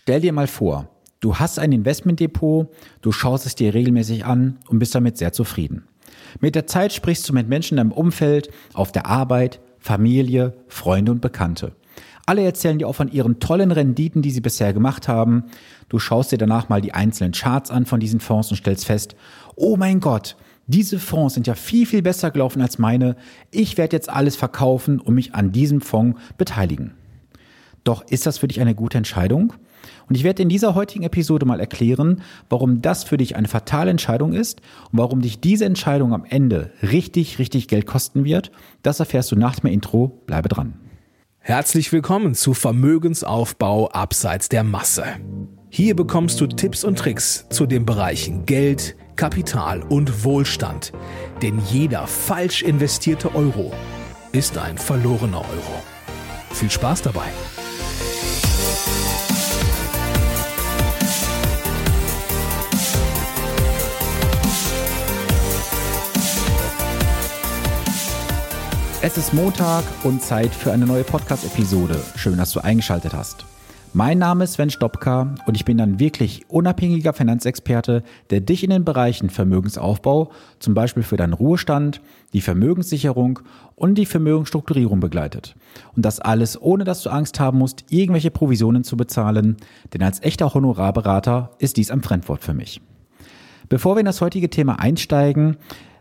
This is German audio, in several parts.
Stell dir mal vor, du hast ein Investmentdepot, du schaust es dir regelmäßig an und bist damit sehr zufrieden. Mit der Zeit sprichst du mit Menschen in deinem Umfeld, auf der Arbeit, Familie, Freunde und Bekannte. Alle erzählen dir auch von ihren tollen Renditen, die sie bisher gemacht haben. Du schaust dir danach mal die einzelnen Charts an von diesen Fonds und stellst fest, oh mein Gott, diese Fonds sind ja viel, viel besser gelaufen als meine. Ich werde jetzt alles verkaufen und mich an diesem Fonds beteiligen. Doch ist das für dich eine gute Entscheidung? Und ich werde in dieser heutigen Episode mal erklären, warum das für dich eine fatale Entscheidung ist und warum dich diese Entscheidung am Ende richtig, richtig Geld kosten wird. Das erfährst du nach dem Intro. Bleibe dran. Herzlich willkommen zu Vermögensaufbau abseits der Masse. Hier bekommst du Tipps und Tricks zu den Bereichen Geld, Kapital und Wohlstand. Denn jeder falsch investierte Euro ist ein verlorener Euro. Viel Spaß dabei! Es ist Montag und Zeit für eine neue Podcast-Episode. Schön, dass du eingeschaltet hast. Mein Name ist Sven Stopka und ich bin ein wirklich unabhängiger Finanzexperte, der dich in den Bereichen Vermögensaufbau, zum Beispiel für deinen Ruhestand, die Vermögenssicherung und die Vermögensstrukturierung begleitet. Und das alles ohne, dass du Angst haben musst, irgendwelche Provisionen zu bezahlen, denn als echter Honorarberater ist dies ein Fremdwort für mich. Bevor wir in das heutige Thema einsteigen,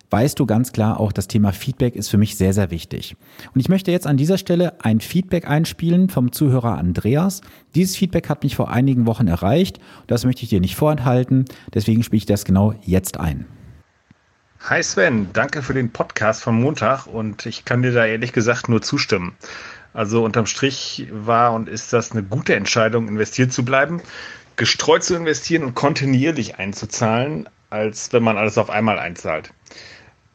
weißt du ganz klar auch, das Thema Feedback ist für mich sehr, sehr wichtig. Und ich möchte jetzt an dieser Stelle ein Feedback einspielen vom Zuhörer Andreas. Dieses Feedback hat mich vor einigen Wochen erreicht. Das möchte ich dir nicht vorenthalten. Deswegen spiele ich das genau jetzt ein. Hi Sven, danke für den Podcast vom Montag und ich kann dir da ehrlich gesagt nur zustimmen. Also unterm Strich war und ist das eine gute Entscheidung, investiert zu bleiben, gestreut zu investieren und kontinuierlich einzuzahlen, als wenn man alles auf einmal einzahlt.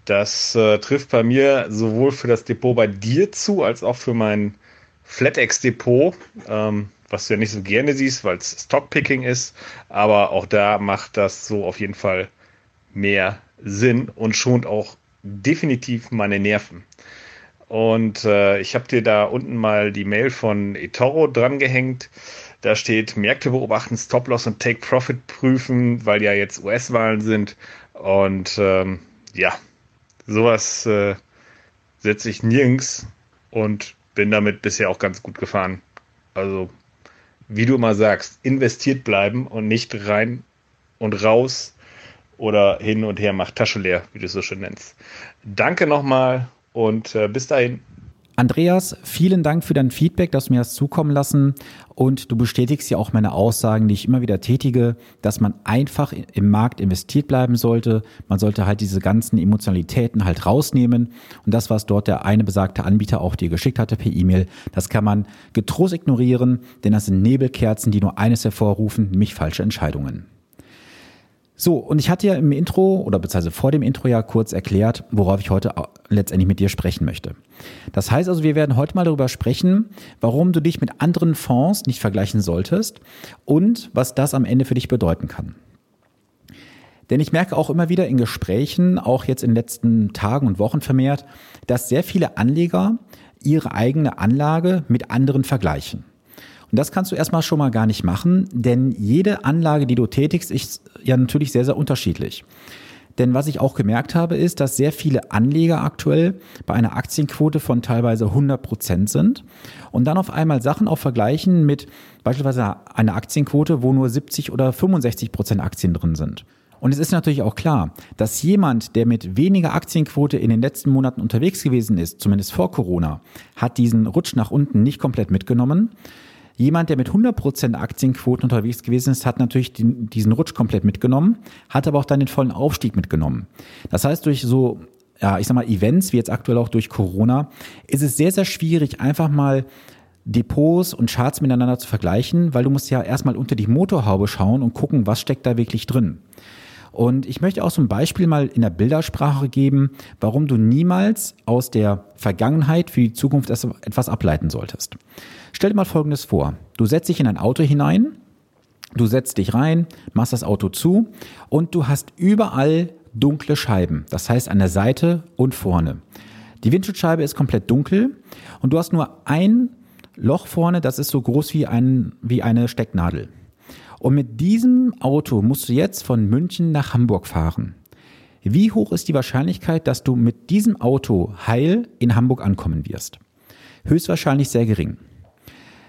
Das äh, trifft bei mir sowohl für das Depot bei dir zu, als auch für mein FlatEx-Depot, ähm, was du ja nicht so gerne siehst, weil es Stockpicking ist. Aber auch da macht das so auf jeden Fall mehr Sinn und schont auch definitiv meine Nerven. Und äh, ich habe dir da unten mal die Mail von eToro drangehängt. Da steht Märkte beobachten, Stop-Loss und Take-Profit prüfen, weil ja jetzt US-Wahlen sind. Und ähm, ja, sowas äh, setze ich nirgends und bin damit bisher auch ganz gut gefahren. Also, wie du immer sagst, investiert bleiben und nicht rein und raus oder hin und her macht Tasche leer, wie du es so schön nennst. Danke nochmal und äh, bis dahin. Andreas, vielen Dank für dein Feedback, dass du mir das zukommen lassen und du bestätigst ja auch meine Aussagen, die ich immer wieder tätige, dass man einfach im Markt investiert bleiben sollte. Man sollte halt diese ganzen Emotionalitäten halt rausnehmen und das, was dort der eine besagte Anbieter auch dir geschickt hatte per E-Mail, das kann man getrost ignorieren, denn das sind Nebelkerzen, die nur eines hervorrufen, nämlich falsche Entscheidungen. So, und ich hatte ja im Intro oder beziehungsweise vor dem Intro ja kurz erklärt, worauf ich heute letztendlich mit dir sprechen möchte. Das heißt also, wir werden heute mal darüber sprechen, warum du dich mit anderen Fonds nicht vergleichen solltest und was das am Ende für dich bedeuten kann. Denn ich merke auch immer wieder in Gesprächen, auch jetzt in den letzten Tagen und Wochen vermehrt, dass sehr viele Anleger ihre eigene Anlage mit anderen vergleichen. Und das kannst du erstmal schon mal gar nicht machen, denn jede Anlage, die du tätigst, ist ja natürlich sehr, sehr unterschiedlich. Denn was ich auch gemerkt habe, ist, dass sehr viele Anleger aktuell bei einer Aktienquote von teilweise 100 Prozent sind und dann auf einmal Sachen auch vergleichen mit beispielsweise einer Aktienquote, wo nur 70 oder 65 Prozent Aktien drin sind. Und es ist natürlich auch klar, dass jemand, der mit weniger Aktienquote in den letzten Monaten unterwegs gewesen ist, zumindest vor Corona, hat diesen Rutsch nach unten nicht komplett mitgenommen. Jemand, der mit 100% Aktienquoten unterwegs gewesen ist, hat natürlich den, diesen Rutsch komplett mitgenommen, hat aber auch dann den vollen Aufstieg mitgenommen. Das heißt, durch so, ja, ich sag mal, Events, wie jetzt aktuell auch durch Corona, ist es sehr, sehr schwierig, einfach mal Depots und Charts miteinander zu vergleichen, weil du musst ja erstmal unter die Motorhaube schauen und gucken, was steckt da wirklich drin. Und ich möchte auch so ein Beispiel mal in der Bildersprache geben, warum du niemals aus der Vergangenheit für die Zukunft etwas ableiten solltest. Stell dir mal Folgendes vor. Du setzt dich in ein Auto hinein, du setzt dich rein, machst das Auto zu und du hast überall dunkle Scheiben. Das heißt an der Seite und vorne. Die Windschutzscheibe ist komplett dunkel und du hast nur ein Loch vorne, das ist so groß wie, ein, wie eine Stecknadel. Und mit diesem Auto musst du jetzt von München nach Hamburg fahren. Wie hoch ist die Wahrscheinlichkeit, dass du mit diesem Auto heil in Hamburg ankommen wirst? Höchstwahrscheinlich sehr gering.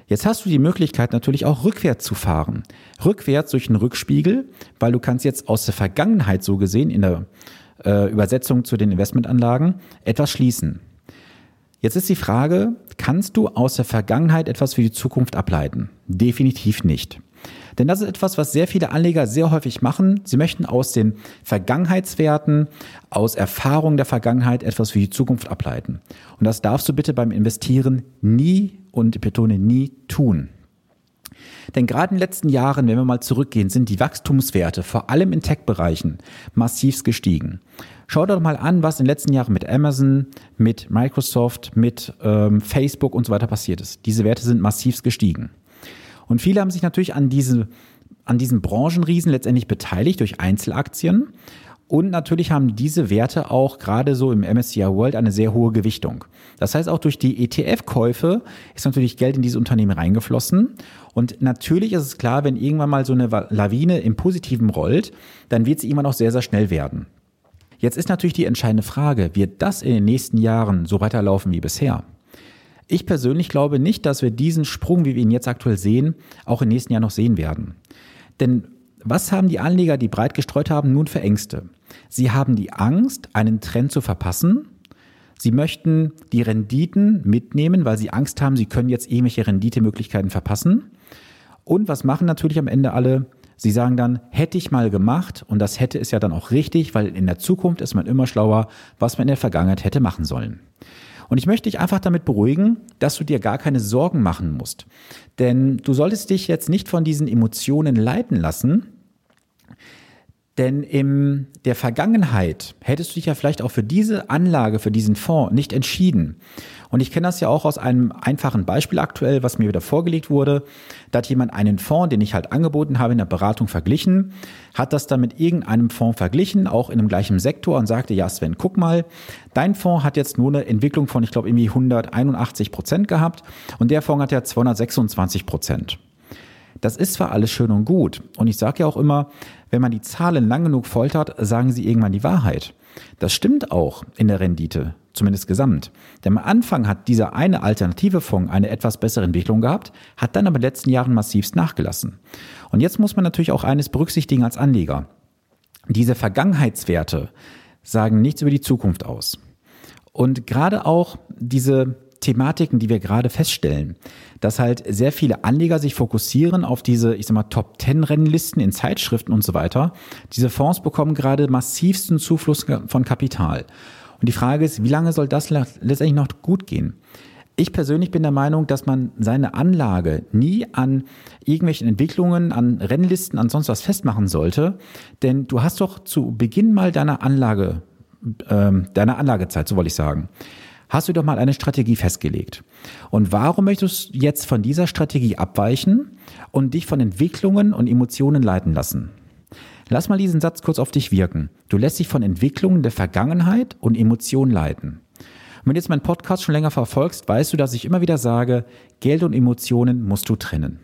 Jetzt hast du die Möglichkeit natürlich auch rückwärts zu fahren. Rückwärts durch den Rückspiegel, weil du kannst jetzt aus der Vergangenheit so gesehen in der äh, Übersetzung zu den Investmentanlagen etwas schließen. Jetzt ist die Frage, kannst du aus der Vergangenheit etwas für die Zukunft ableiten? Definitiv nicht. Denn das ist etwas, was sehr viele Anleger sehr häufig machen. Sie möchten aus den Vergangenheitswerten, aus Erfahrungen der Vergangenheit etwas für die Zukunft ableiten. Und das darfst du bitte beim Investieren nie und ich betone nie tun. Denn gerade in den letzten Jahren, wenn wir mal zurückgehen, sind die Wachstumswerte, vor allem in Tech-Bereichen, massiv gestiegen. Schau doch mal an, was in den letzten Jahren mit Amazon, mit Microsoft, mit ähm, Facebook und so weiter passiert ist. Diese Werte sind massiv gestiegen. Und viele haben sich natürlich an diese, an diesen Branchenriesen letztendlich beteiligt durch Einzelaktien. Und natürlich haben diese Werte auch gerade so im MSCI World eine sehr hohe Gewichtung. Das heißt, auch durch die ETF-Käufe ist natürlich Geld in diese Unternehmen reingeflossen. Und natürlich ist es klar, wenn irgendwann mal so eine Lawine im Positiven rollt, dann wird sie irgendwann auch sehr, sehr schnell werden. Jetzt ist natürlich die entscheidende Frage, wird das in den nächsten Jahren so weiterlaufen wie bisher? Ich persönlich glaube nicht, dass wir diesen Sprung, wie wir ihn jetzt aktuell sehen, auch im nächsten Jahr noch sehen werden. Denn was haben die Anleger, die breit gestreut haben, nun für Ängste? Sie haben die Angst, einen Trend zu verpassen. Sie möchten die Renditen mitnehmen, weil sie Angst haben, sie können jetzt irgendwelche Renditemöglichkeiten verpassen. Und was machen natürlich am Ende alle? Sie sagen dann, hätte ich mal gemacht, und das hätte ist ja dann auch richtig, weil in der Zukunft ist man immer schlauer, was man in der Vergangenheit hätte machen sollen. Und ich möchte dich einfach damit beruhigen, dass du dir gar keine Sorgen machen musst. Denn du solltest dich jetzt nicht von diesen Emotionen leiten lassen, denn in der Vergangenheit hättest du dich ja vielleicht auch für diese Anlage, für diesen Fonds nicht entschieden. Und ich kenne das ja auch aus einem einfachen Beispiel aktuell, was mir wieder vorgelegt wurde. Da hat jemand einen Fonds, den ich halt angeboten habe, in der Beratung verglichen, hat das dann mit irgendeinem Fonds verglichen, auch in dem gleichen Sektor und sagte, ja Sven, guck mal, dein Fonds hat jetzt nur eine Entwicklung von, ich glaube, irgendwie 181 Prozent gehabt und der Fonds hat ja 226 Prozent. Das ist zwar alles schön und gut. Und ich sage ja auch immer, wenn man die Zahlen lang genug foltert, sagen sie irgendwann die Wahrheit. Das stimmt auch in der Rendite, zumindest gesamt. Denn am Anfang hat dieser eine alternative Fonds eine etwas bessere Entwicklung gehabt, hat dann aber in den letzten Jahren massivst nachgelassen. Und jetzt muss man natürlich auch eines berücksichtigen als Anleger. Diese Vergangenheitswerte sagen nichts über die Zukunft aus. Und gerade auch diese Thematiken, die wir gerade feststellen, dass halt sehr viele Anleger sich fokussieren auf diese, ich sag mal, Top Ten Rennlisten in Zeitschriften und so weiter. Diese Fonds bekommen gerade massivsten Zufluss von Kapital. Und die Frage ist, wie lange soll das letztendlich noch gut gehen? Ich persönlich bin der Meinung, dass man seine Anlage nie an irgendwelchen Entwicklungen, an Rennlisten, an sonst was festmachen sollte. Denn du hast doch zu Beginn mal deiner Anlage, ähm, deiner Anlagezeit, so wollte ich sagen, hast du doch mal eine Strategie festgelegt. Und warum möchtest du jetzt von dieser Strategie abweichen und dich von Entwicklungen und Emotionen leiten lassen? Lass mal diesen Satz kurz auf dich wirken. Du lässt dich von Entwicklungen der Vergangenheit und Emotionen leiten. Und wenn du jetzt meinen Podcast schon länger verfolgst, weißt du, dass ich immer wieder sage, Geld und Emotionen musst du trennen.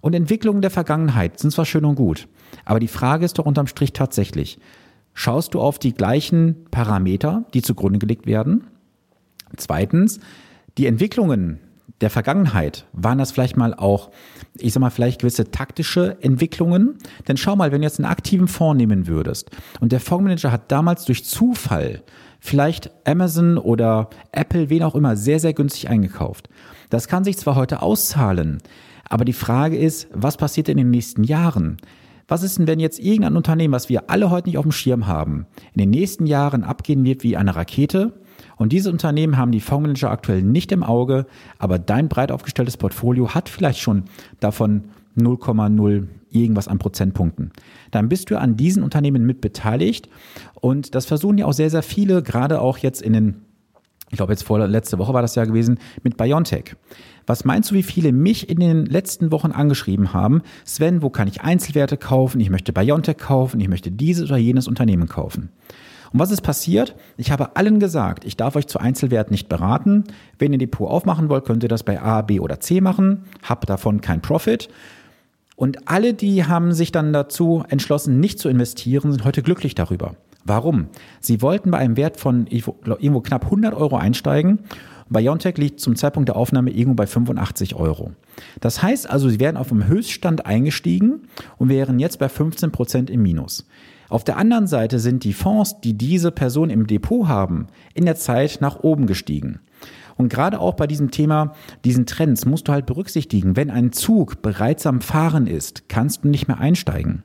Und Entwicklungen der Vergangenheit sind zwar schön und gut, aber die Frage ist doch unterm Strich tatsächlich, schaust du auf die gleichen Parameter, die zugrunde gelegt werden? Zweitens, die Entwicklungen der Vergangenheit, waren das vielleicht mal auch, ich sag mal, vielleicht gewisse taktische Entwicklungen? Denn schau mal, wenn du jetzt einen aktiven Fonds nehmen würdest und der Fondsmanager hat damals durch Zufall vielleicht Amazon oder Apple, wen auch immer, sehr, sehr günstig eingekauft. Das kann sich zwar heute auszahlen, aber die Frage ist, was passiert in den nächsten Jahren? Was ist denn, wenn jetzt irgendein Unternehmen, was wir alle heute nicht auf dem Schirm haben, in den nächsten Jahren abgehen wird wie eine Rakete und diese Unternehmen haben die Fondsmanager aktuell nicht im Auge, aber dein breit aufgestelltes Portfolio hat vielleicht schon davon 0,0 irgendwas an Prozentpunkten. Dann bist du an diesen Unternehmen mit beteiligt und das versuchen ja auch sehr, sehr viele, gerade auch jetzt in den, ich glaube jetzt vor letzte Woche war das ja gewesen, mit Biontech. Was meinst du, wie viele mich in den letzten Wochen angeschrieben haben? Sven, wo kann ich Einzelwerte kaufen? Ich möchte Biontech kaufen, ich möchte dieses oder jenes Unternehmen kaufen. Und was ist passiert? Ich habe allen gesagt, ich darf euch zu Einzelwerten nicht beraten. Wenn ihr Depot aufmachen wollt, könnt ihr das bei A, B oder C machen. Habt davon kein Profit. Und alle, die haben sich dann dazu entschlossen, nicht zu investieren, sind heute glücklich darüber. Warum? Sie wollten bei einem Wert von irgendwo knapp 100 Euro einsteigen. Biontech liegt zum Zeitpunkt der Aufnahme irgendwo bei 85 Euro. Das heißt also, sie wären auf dem Höchststand eingestiegen und wären jetzt bei 15 Prozent im Minus. Auf der anderen Seite sind die Fonds, die diese Person im Depot haben, in der Zeit nach oben gestiegen. Und gerade auch bei diesem Thema, diesen Trends, musst du halt berücksichtigen, wenn ein Zug bereits am Fahren ist, kannst du nicht mehr einsteigen.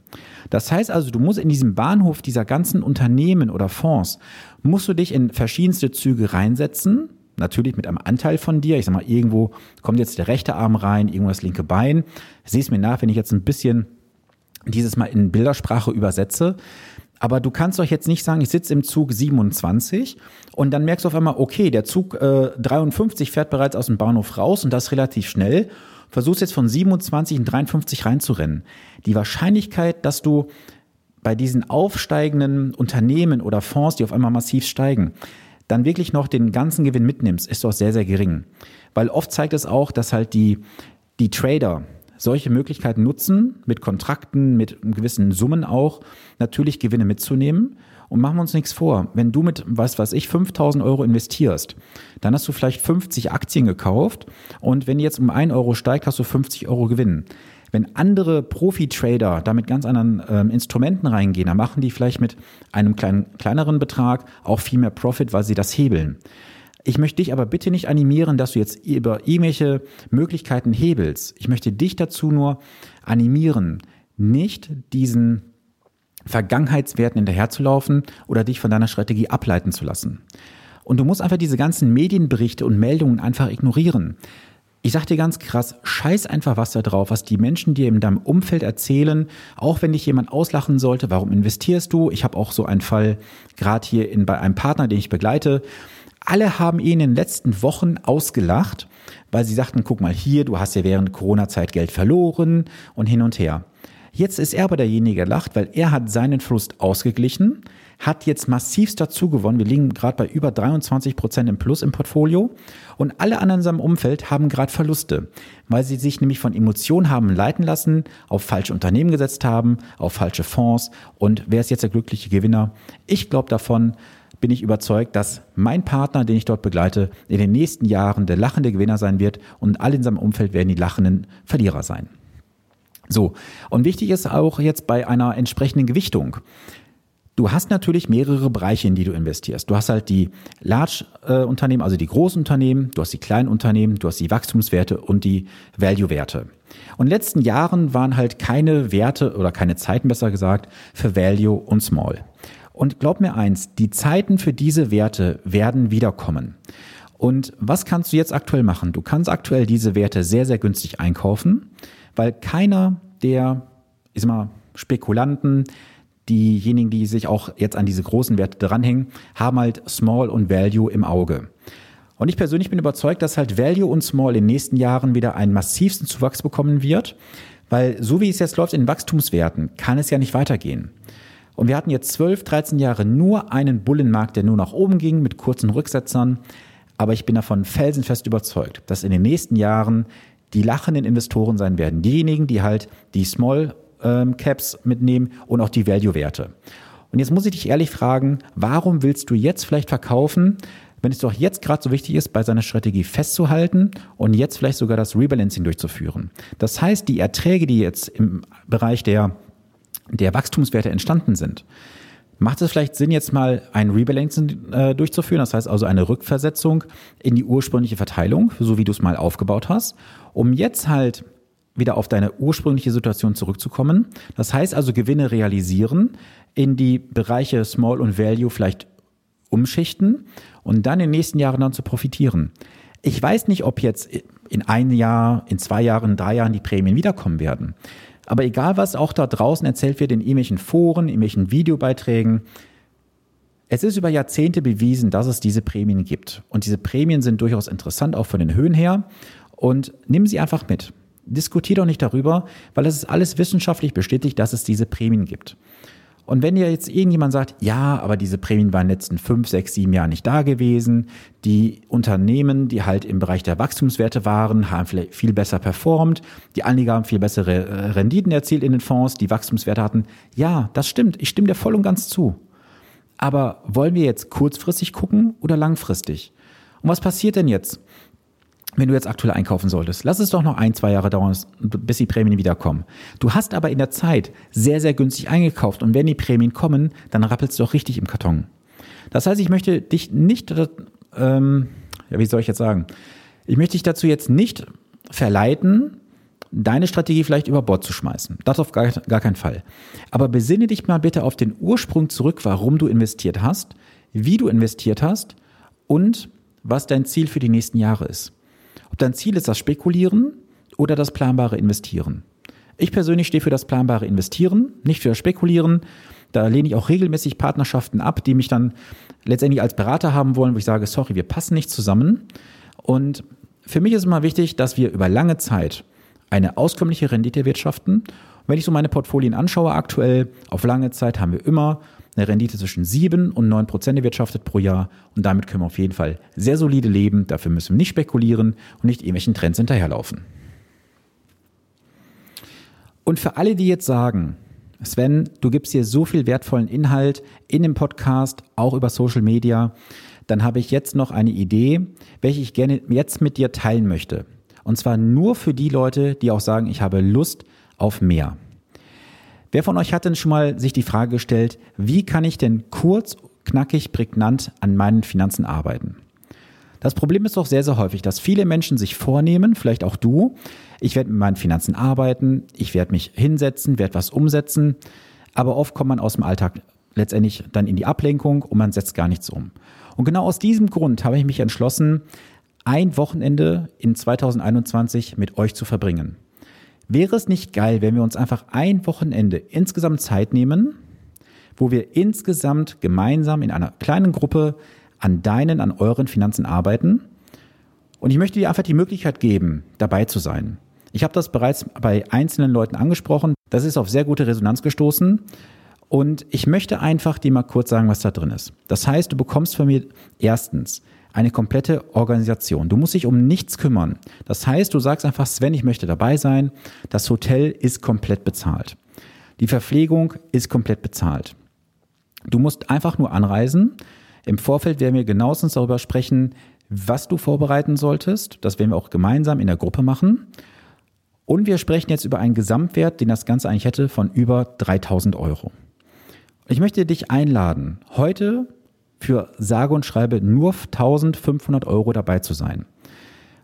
Das heißt also, du musst in diesem Bahnhof dieser ganzen Unternehmen oder Fonds, musst du dich in verschiedenste Züge reinsetzen, natürlich mit einem Anteil von dir. Ich sag mal, irgendwo kommt jetzt der rechte Arm rein, irgendwo das linke Bein. Sieh mir nach, wenn ich jetzt ein bisschen dieses Mal in Bildersprache übersetze. Aber du kannst doch jetzt nicht sagen, ich sitze im Zug 27 und dann merkst du auf einmal, okay, der Zug äh, 53 fährt bereits aus dem Bahnhof raus und das relativ schnell. Versuchst jetzt von 27 in 53 reinzurennen. Die Wahrscheinlichkeit, dass du bei diesen aufsteigenden Unternehmen oder Fonds, die auf einmal massiv steigen, dann wirklich noch den ganzen Gewinn mitnimmst, ist doch sehr, sehr gering. Weil oft zeigt es auch, dass halt die, die Trader, solche Möglichkeiten nutzen, mit Kontrakten, mit gewissen Summen auch, natürlich Gewinne mitzunehmen. Und machen wir uns nichts vor. Wenn du mit, was weiß ich, 5000 Euro investierst, dann hast du vielleicht 50 Aktien gekauft und wenn jetzt um 1 Euro steigt, hast du 50 Euro Gewinn. Wenn andere Profi-Trader da mit ganz anderen ähm, Instrumenten reingehen, dann machen die vielleicht mit einem kleinen, kleineren Betrag auch viel mehr Profit, weil sie das hebeln. Ich möchte dich aber bitte nicht animieren, dass du jetzt über irgendwelche Möglichkeiten hebelst. Ich möchte dich dazu nur animieren, nicht diesen Vergangenheitswerten hinterherzulaufen oder dich von deiner Strategie ableiten zu lassen. Und du musst einfach diese ganzen Medienberichte und Meldungen einfach ignorieren. Ich sag dir ganz krass, scheiß einfach was da drauf, was die Menschen dir in deinem Umfeld erzählen, auch wenn dich jemand auslachen sollte, warum investierst du? Ich habe auch so einen Fall gerade hier in, bei einem Partner, den ich begleite, alle haben ihn in den letzten Wochen ausgelacht, weil sie sagten, guck mal hier, du hast ja während Corona-Zeit Geld verloren und hin und her. Jetzt ist er aber derjenige, der lacht, weil er hat seinen Verlust ausgeglichen, hat jetzt massivst dazu gewonnen. Wir liegen gerade bei über 23 Prozent im Plus im Portfolio. Und alle anderen in seinem Umfeld haben gerade Verluste, weil sie sich nämlich von Emotionen haben leiten lassen, auf falsche Unternehmen gesetzt haben, auf falsche Fonds. Und wer ist jetzt der glückliche Gewinner? Ich glaube davon, bin ich überzeugt, dass mein Partner, den ich dort begleite, in den nächsten Jahren der lachende Gewinner sein wird und alle in seinem Umfeld werden die lachenden Verlierer sein. So, und wichtig ist auch jetzt bei einer entsprechenden Gewichtung. Du hast natürlich mehrere Bereiche, in die du investierst. Du hast halt die Large-Unternehmen, also die Großunternehmen, du hast die kleinen Unternehmen, du hast die Wachstumswerte und die Value-Werte. Und in den letzten Jahren waren halt keine Werte oder keine Zeiten besser gesagt für Value und Small. Und glaub mir eins, die Zeiten für diese Werte werden wiederkommen. Und was kannst du jetzt aktuell machen? Du kannst aktuell diese Werte sehr, sehr günstig einkaufen, weil keiner der, ich sag mal, Spekulanten, diejenigen, die sich auch jetzt an diese großen Werte dranhängen, haben halt Small und Value im Auge. Und ich persönlich bin überzeugt, dass halt Value und Small in den nächsten Jahren wieder einen massivsten Zuwachs bekommen wird, weil so wie es jetzt läuft in Wachstumswerten, kann es ja nicht weitergehen. Und wir hatten jetzt 12, 13 Jahre nur einen Bullenmarkt, der nur nach oben ging mit kurzen Rücksetzern. Aber ich bin davon felsenfest überzeugt, dass in den nächsten Jahren die lachenden Investoren sein werden. Diejenigen, die halt die Small ähm, Caps mitnehmen und auch die Value-Werte. Und jetzt muss ich dich ehrlich fragen, warum willst du jetzt vielleicht verkaufen, wenn es doch jetzt gerade so wichtig ist, bei seiner Strategie festzuhalten und jetzt vielleicht sogar das Rebalancing durchzuführen? Das heißt, die Erträge, die jetzt im Bereich der der Wachstumswerte entstanden sind. Macht es vielleicht Sinn, jetzt mal ein Rebalancing äh, durchzuführen, das heißt also eine Rückversetzung in die ursprüngliche Verteilung, so wie du es mal aufgebaut hast, um jetzt halt wieder auf deine ursprüngliche Situation zurückzukommen. Das heißt also Gewinne realisieren, in die Bereiche Small und Value vielleicht umschichten und dann in den nächsten Jahren dann zu profitieren. Ich weiß nicht, ob jetzt in ein Jahr, in zwei Jahren, in drei Jahren die Prämien wiederkommen werden. Aber egal, was auch da draußen erzählt wird in irgendwelchen Foren, in irgendwelchen Videobeiträgen, es ist über Jahrzehnte bewiesen, dass es diese Prämien gibt. Und diese Prämien sind durchaus interessant, auch von den Höhen her. Und nimm sie einfach mit. Diskutier doch nicht darüber, weil es ist alles wissenschaftlich bestätigt, dass es diese Prämien gibt. Und wenn dir jetzt irgendjemand sagt, ja, aber diese Prämien waren in den letzten fünf, sechs, sieben Jahren nicht da gewesen, die Unternehmen, die halt im Bereich der Wachstumswerte waren, haben vielleicht viel besser performt, die Anleger haben viel bessere äh, Renditen erzielt in den Fonds, die Wachstumswerte hatten. Ja, das stimmt. Ich stimme dir voll und ganz zu. Aber wollen wir jetzt kurzfristig gucken oder langfristig? Und was passiert denn jetzt? Wenn du jetzt aktuell einkaufen solltest, lass es doch noch ein, zwei Jahre dauern, bis die Prämien wiederkommen. Du hast aber in der Zeit sehr, sehr günstig eingekauft und wenn die Prämien kommen, dann rappelst du doch richtig im Karton. Das heißt, ich möchte dich nicht, ähm, ja, wie soll ich jetzt sagen, ich möchte dich dazu jetzt nicht verleiten, deine Strategie vielleicht über Bord zu schmeißen. Das auf gar, gar keinen Fall. Aber besinne dich mal bitte auf den Ursprung zurück, warum du investiert hast, wie du investiert hast und was dein Ziel für die nächsten Jahre ist. Ob dein Ziel ist das Spekulieren oder das planbare Investieren. Ich persönlich stehe für das planbare Investieren, nicht für das Spekulieren. Da lehne ich auch regelmäßig Partnerschaften ab, die mich dann letztendlich als Berater haben wollen, wo ich sage, sorry, wir passen nicht zusammen. Und für mich ist immer wichtig, dass wir über lange Zeit eine auskömmliche Rendite erwirtschaften. Und wenn ich so meine Portfolien anschaue aktuell, auf lange Zeit haben wir immer eine Rendite zwischen 7 und 9 Prozent erwirtschaftet pro Jahr. Und damit können wir auf jeden Fall sehr solide leben. Dafür müssen wir nicht spekulieren und nicht irgendwelchen Trends hinterherlaufen. Und für alle, die jetzt sagen, Sven, du gibst hier so viel wertvollen Inhalt in dem Podcast, auch über Social Media, dann habe ich jetzt noch eine Idee, welche ich gerne jetzt mit dir teilen möchte. Und zwar nur für die Leute, die auch sagen, ich habe Lust auf mehr. Wer von euch hat denn schon mal sich die Frage gestellt, wie kann ich denn kurz, knackig, prägnant an meinen Finanzen arbeiten? Das Problem ist doch sehr, sehr häufig, dass viele Menschen sich vornehmen, vielleicht auch du, ich werde mit meinen Finanzen arbeiten, ich werde mich hinsetzen, werde was umsetzen, aber oft kommt man aus dem Alltag letztendlich dann in die Ablenkung und man setzt gar nichts um. Und genau aus diesem Grund habe ich mich entschlossen, ein Wochenende in 2021 mit euch zu verbringen. Wäre es nicht geil, wenn wir uns einfach ein Wochenende insgesamt Zeit nehmen, wo wir insgesamt gemeinsam in einer kleinen Gruppe an deinen, an euren Finanzen arbeiten? Und ich möchte dir einfach die Möglichkeit geben, dabei zu sein. Ich habe das bereits bei einzelnen Leuten angesprochen. Das ist auf sehr gute Resonanz gestoßen. Und ich möchte einfach dir mal kurz sagen, was da drin ist. Das heißt, du bekommst von mir erstens eine komplette Organisation. Du musst dich um nichts kümmern. Das heißt, du sagst einfach, Sven, ich möchte dabei sein. Das Hotel ist komplett bezahlt. Die Verpflegung ist komplett bezahlt. Du musst einfach nur anreisen. Im Vorfeld werden wir genauestens darüber sprechen, was du vorbereiten solltest. Das werden wir auch gemeinsam in der Gruppe machen. Und wir sprechen jetzt über einen Gesamtwert, den das Ganze eigentlich hätte, von über 3000 Euro. Ich möchte dich einladen, heute für sage und schreibe nur 1500 Euro dabei zu sein.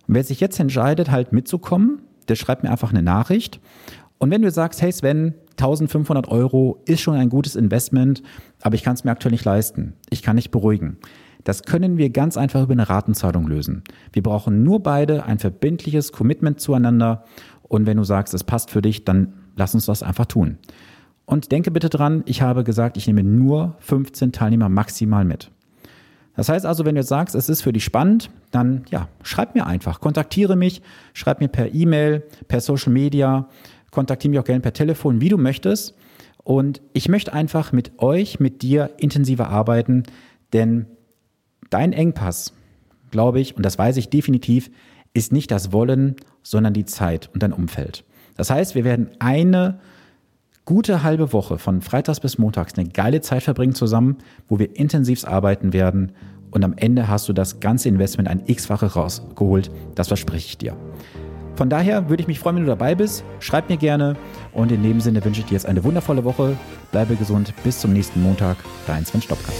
Und wer sich jetzt entscheidet, halt mitzukommen, der schreibt mir einfach eine Nachricht. Und wenn du sagst, hey Sven, 1500 Euro ist schon ein gutes Investment, aber ich kann es mir aktuell nicht leisten, ich kann nicht beruhigen. Das können wir ganz einfach über eine Ratenzahlung lösen. Wir brauchen nur beide ein verbindliches Commitment zueinander. Und wenn du sagst, es passt für dich, dann lass uns das einfach tun. Und denke bitte dran, ich habe gesagt, ich nehme nur 15 Teilnehmer maximal mit. Das heißt also, wenn du jetzt sagst, es ist für dich spannend, dann ja, schreib mir einfach, kontaktiere mich, schreib mir per E-Mail, per Social Media, kontaktiere mich auch gerne per Telefon, wie du möchtest. Und ich möchte einfach mit euch, mit dir intensiver arbeiten, denn dein Engpass, glaube ich, und das weiß ich definitiv, ist nicht das Wollen, sondern die Zeit und dein Umfeld. Das heißt, wir werden eine gute halbe Woche von Freitags bis Montags eine geile Zeit verbringen zusammen, wo wir intensiv arbeiten werden und am Ende hast du das ganze Investment ein x-fache rausgeholt. Das verspreche ich dir. Von daher würde ich mich freuen, wenn du dabei bist. Schreib mir gerne und in dem Sinne wünsche ich dir jetzt eine wundervolle Woche. Bleibe gesund. Bis zum nächsten Montag. Dein Sven Stopka.